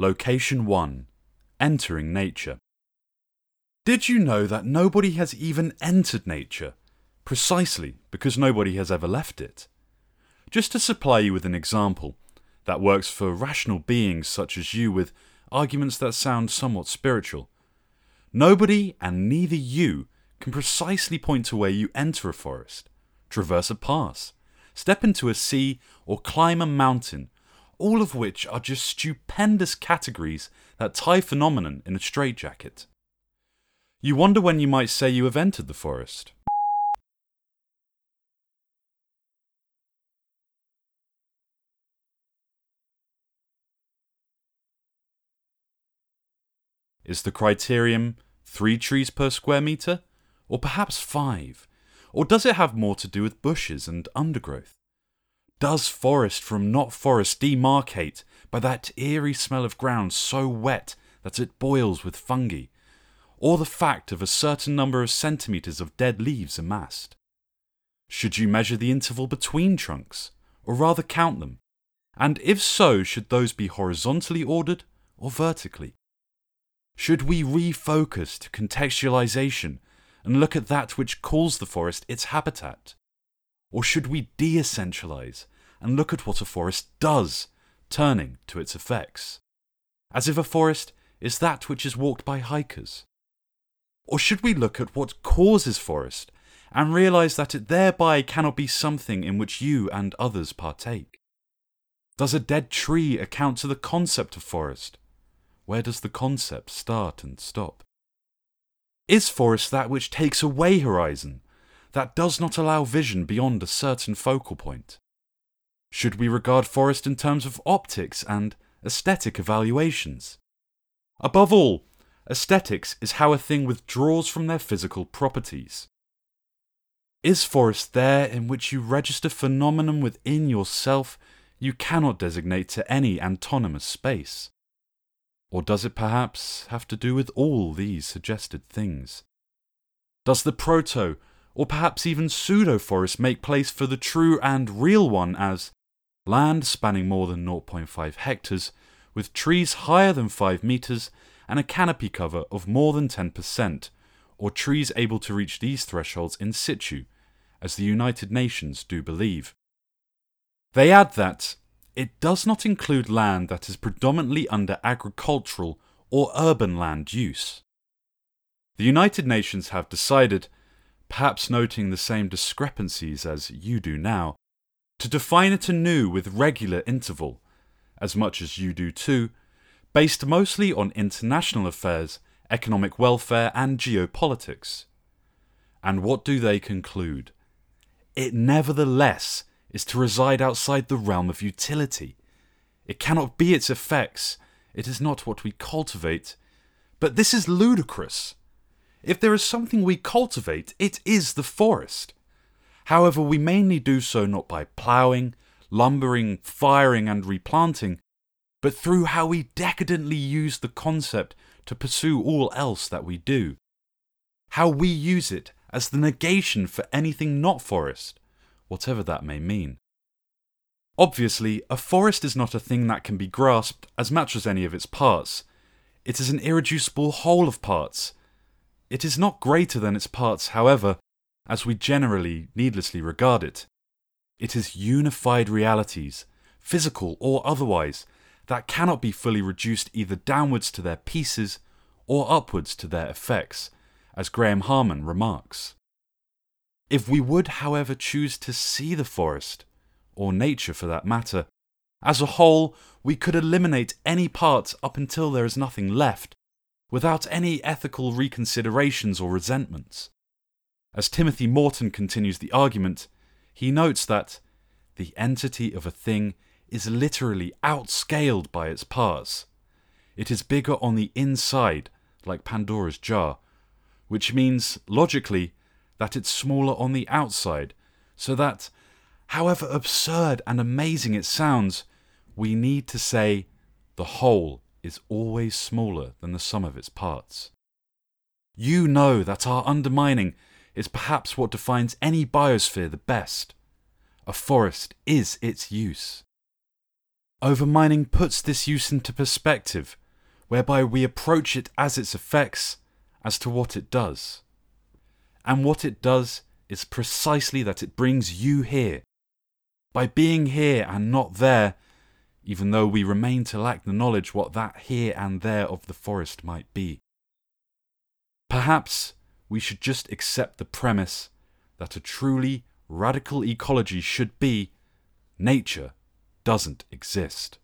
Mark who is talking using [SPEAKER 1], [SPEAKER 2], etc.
[SPEAKER 1] Location 1 Entering Nature. Did you know that nobody has even entered nature, precisely because nobody has ever left it? Just to supply you with an example that works for rational beings such as you with arguments that sound somewhat spiritual. Nobody and neither you can precisely point to where you enter a forest, traverse a pass, step into a sea, or climb a mountain, all of which are just stupendous categories that tie phenomenon in a straitjacket. You wonder when you might say you have entered the forest. Is the criterion three trees per square metre? Or perhaps five? Or does it have more to do with bushes and undergrowth? Does forest from not forest demarcate by that eerie smell of ground so wet that it boils with fungi? Or the fact of a certain number of centimetres of dead leaves amassed? Should you measure the interval between trunks, or rather count them? And if so, should those be horizontally ordered or vertically? Should we refocus to contextualization and look at that which calls the forest its habitat? Or should we de essentialize and look at what a forest does, turning to its effects? As if a forest is that which is walked by hikers? Or should we look at what causes forest and realize that it thereby cannot be something in which you and others partake? Does a dead tree account to the concept of forest? Where does the concept start and stop? Is forest that which takes away horizon, that does not allow vision beyond a certain focal point? Should we regard forest in terms of optics and aesthetic evaluations? Above all, aesthetics is how a thing withdraws from their physical properties. Is forest there in which you register phenomenon within yourself you cannot designate to any antonymous space? Or does it perhaps have to do with all these suggested things? Does the proto, or perhaps even pseudo forest make place for the true and real one as land spanning more than 0.5 hectares, with trees higher than 5 meters and a canopy cover of more than 10%, or trees able to reach these thresholds in situ, as the United Nations do believe? They add that it does not include land that is predominantly under agricultural or urban land use. The United Nations have decided, perhaps noting the same discrepancies as you do now, to define it anew with regular interval, as much as you do too, based mostly on international affairs, economic welfare, and geopolitics. And what do they conclude? It nevertheless is to reside outside the realm of utility. It cannot be its effects, it is not what we cultivate. But this is ludicrous. If there is something we cultivate, it is the forest. However, we mainly do so not by ploughing, lumbering, firing, and replanting, but through how we decadently use the concept to pursue all else that we do. How we use it as the negation for anything not forest, whatever that may mean. Obviously, a forest is not a thing that can be grasped as much as any of its parts. It is an irreducible whole of parts. It is not greater than its parts, however, as we generally needlessly regard it. It is unified realities, physical or otherwise, that cannot be fully reduced either downwards to their pieces or upwards to their effects, as Graham Harman remarks. If we would, however, choose to see the forest, or nature for that matter, as a whole, we could eliminate any part up until there is nothing left, without any ethical reconsiderations or resentments. As Timothy Morton continues the argument, he notes that the entity of a thing is literally outscaled by its parts. It is bigger on the inside, like Pandora's jar, which means, logically, that it's smaller on the outside, so that, however absurd and amazing it sounds, we need to say the whole is always smaller than the sum of its parts. You know that our undermining is perhaps what defines any biosphere the best. A forest is its use. Overmining puts this use into perspective, whereby we approach it as its effects as to what it does. And what it does is precisely that it brings you here. By being here and not there, even though we remain to lack the knowledge what that here and there of the forest might be. Perhaps we should just accept the premise that a truly radical ecology should be nature doesn't exist.